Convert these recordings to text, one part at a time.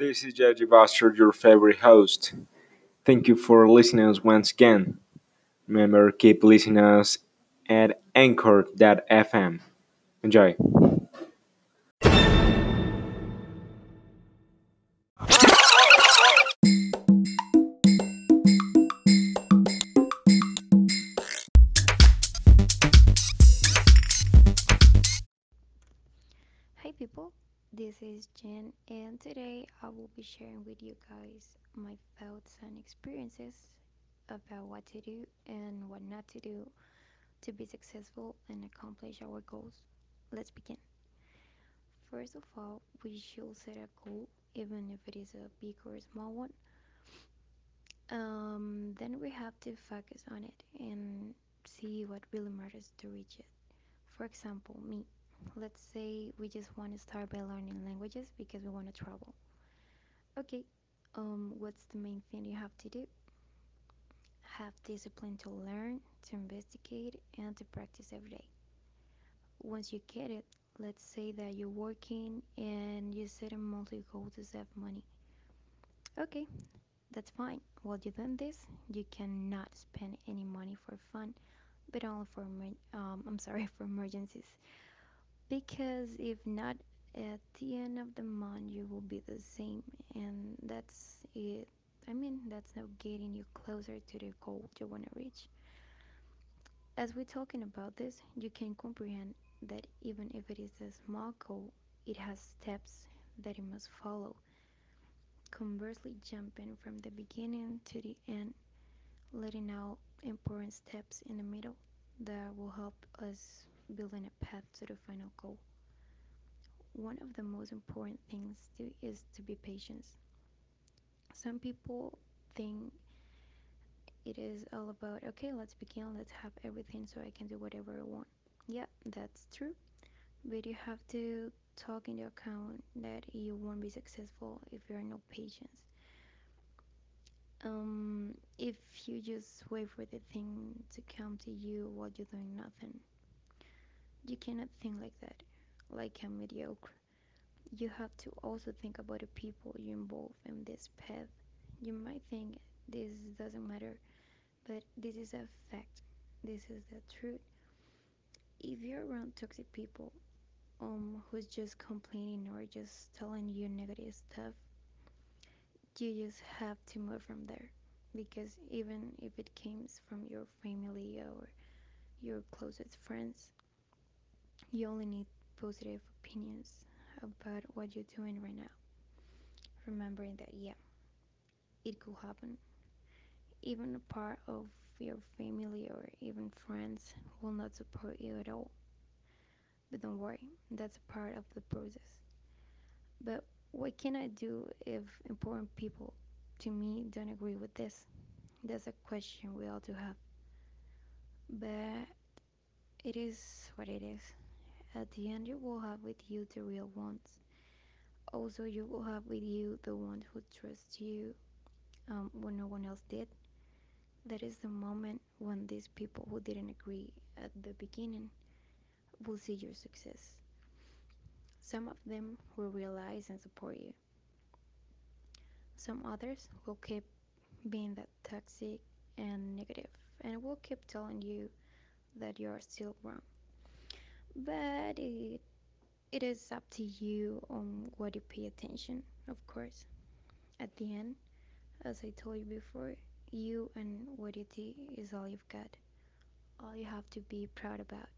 This is Jaji Buster, your favorite host. Thank you for listening us once again. Remember, keep listening us at anchor.fm. Enjoy. Today I will be sharing with you guys my thoughts and experiences about what to do and what not to do to be successful and accomplish our goals. Let's begin. First of all, we should set a goal even if it is a big or a small one. Um, then we have to focus on it and see what really matters to reach it. For example, me. Let's say we just want to start by learning languages because we want to travel. Okay, um, what's the main thing you have to do? Have discipline to learn, to investigate, and to practice every day. Once you get it, let's say that you're working and you set a monthly goal to save money. Okay, that's fine. While you're doing this, you cannot spend any money for fun, but only for um, I'm sorry for emergencies. Because if not at the end of the month you will be the same. And that's it. I mean that's not getting you closer to the goal you want to reach. As we're talking about this you can comprehend that even if it is a small goal it has steps that you must follow. Conversely jumping from the beginning to the end letting out important steps in the middle that will help us building a path to the final goal one of the most important things to, is to be patient. Some people think it is all about okay, let's begin, let's have everything so I can do whatever I want. Yeah, that's true, but you have to talk into account that you won't be successful if you are no patience. Um, if you just wait for the thing to come to you while you're doing nothing, you cannot think like that, like a mediocre. you have to also think about the people you involve in this path. You might think this doesn't matter, but this is a fact. This is the truth. If you're around toxic people, um, who's just complaining or just telling you negative stuff, you just have to move from there. Because even if it comes from your family or your closest friends, you only need positive opinions about what you're doing right now. Remembering that, yeah, it could happen. Even a part of your family or even friends will not support you at all. But don't worry, that's a part of the process. But what can I do if important people to me don't agree with this? That's a question we all do have. But it is what it is. At the end, you will have with you the real ones. Also, you will have with you the ones who trust you um, when no one else did That is the moment when these people who didn't agree at the beginning will see your success. Some of them will realize and support you. Some others will keep being that toxic and negative and will keep telling you that you are still wrong. But it, it is up to you on what you pay attention, of course. At the end, as I told you before, you and what you do is all you've got, all you have to be proud about.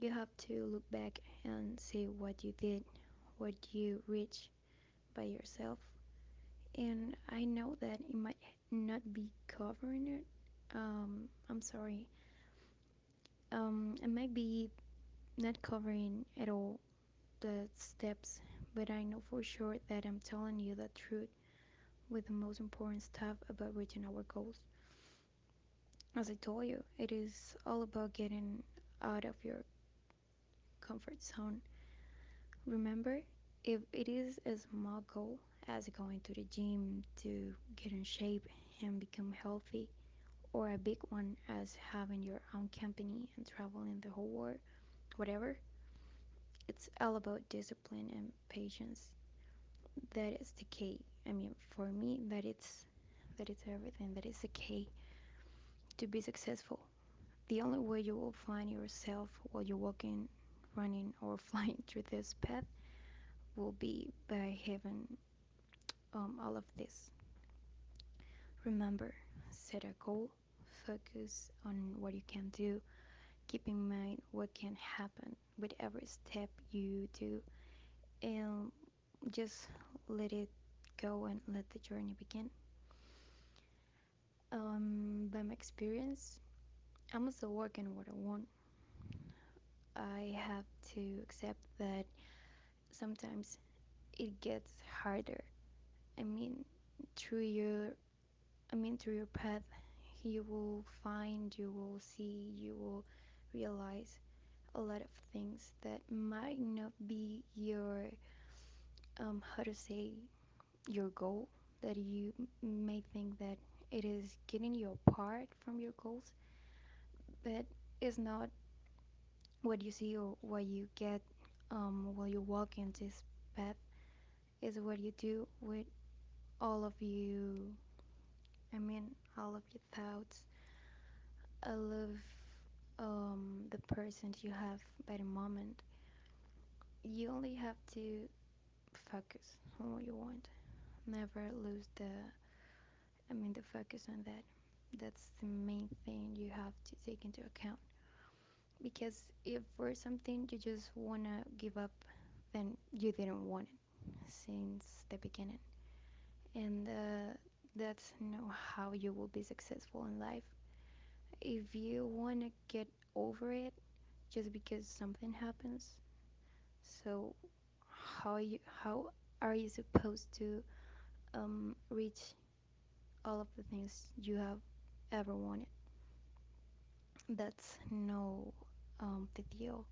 You have to look back and see what you did, what you reached by yourself. And I know that it might not be covering it. Um, I'm sorry. Um, it might be not covering at all the steps, but I know for sure that I'm telling you the truth with the most important stuff about reaching our goals. As I told you, it is all about getting out of your comfort zone Remember, if it is a small goal, as going to the gym to get in shape and become healthy, or a big one as having your own company and traveling the whole world, whatever, it's all about discipline and patience. that is the key. I mean, for me, that it's that it's everything. That is the key to be successful. The only way you will find yourself while you're walking, running, or flying through this path will be by having um, all of this. Remember, set a goal, focus on what you can do, keep in mind what can happen with every step you do, and just let it go and let the journey begin. Um, by my experience, I'm still working what I want. I have to accept that sometimes it gets harder. I mean, through your, I mean, through your path, you will find, you will see, you will realize a lot of things that might not be your, um, how to say, your goal. That you may think that it is getting you apart from your goals, but it's not what you see or what you get um, while you walk in this path is what you do with all of you i mean all of your thoughts all of um, the person you have by the moment you only have to focus on what you want. Never lose the i mean the focus on that. That's the main thing you have to take into account. Because if for something you just want to give up then you didn't want it since the beginning. And uh, that's not how you will be successful in life if you want to get over it just because something happens so how you how are you supposed to um, reach all of the things you have ever wanted? That's no um, the deal.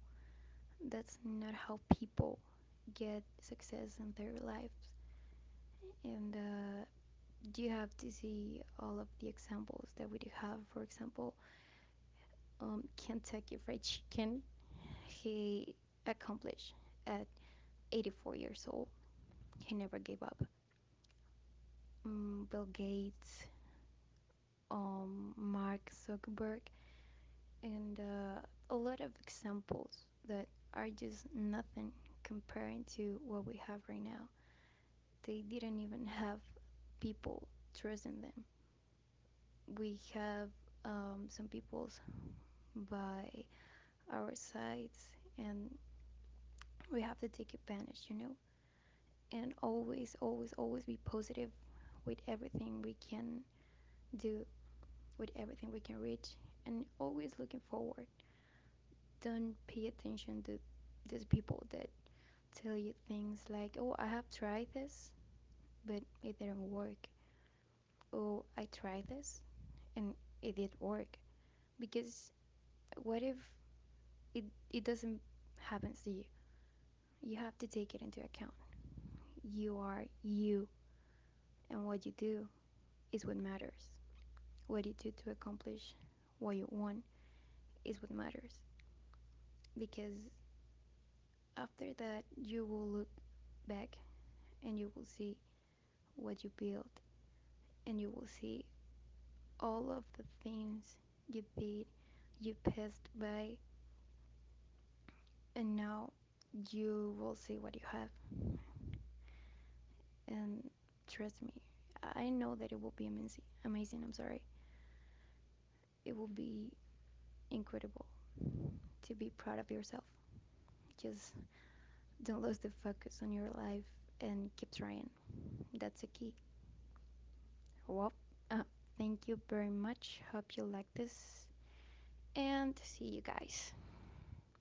That's not how people get success in their lives. And uh, you have to see all of the examples that we do have for example um, kentucky fried chicken he accomplished at 84 years old. He never gave up. Um, Bill Gates, um, Mark Zuckerberg, and uh, a lot of examples that are just nothing comparing to what we have right now. They didn't even have people trusting them. We have um, some peoples by our sides, and we have to take advantage, you know, and always, always, always be positive with everything we can do with everything we can reach and always looking forward. Don't pay attention to these people that tell you things like, oh, I have tried this, but it didn't work. Oh, I tried this and it did work. Because what if it, it doesn't happen to you? You have to take it into account. You are you, and what you do is what matters. What you do to accomplish what you want is what matters. Because After that, you will look back and you will see what you build and you will see all of the things you did, you passed by, and now you will see what you have. And trust me, I know that it will be amazing. Amazing, I'm sorry. It will be incredible to be proud of yourself. Just don't lose the focus on your life and keep trying. That's a key. Well, uh, thank you very much. Hope you like this and see you guys.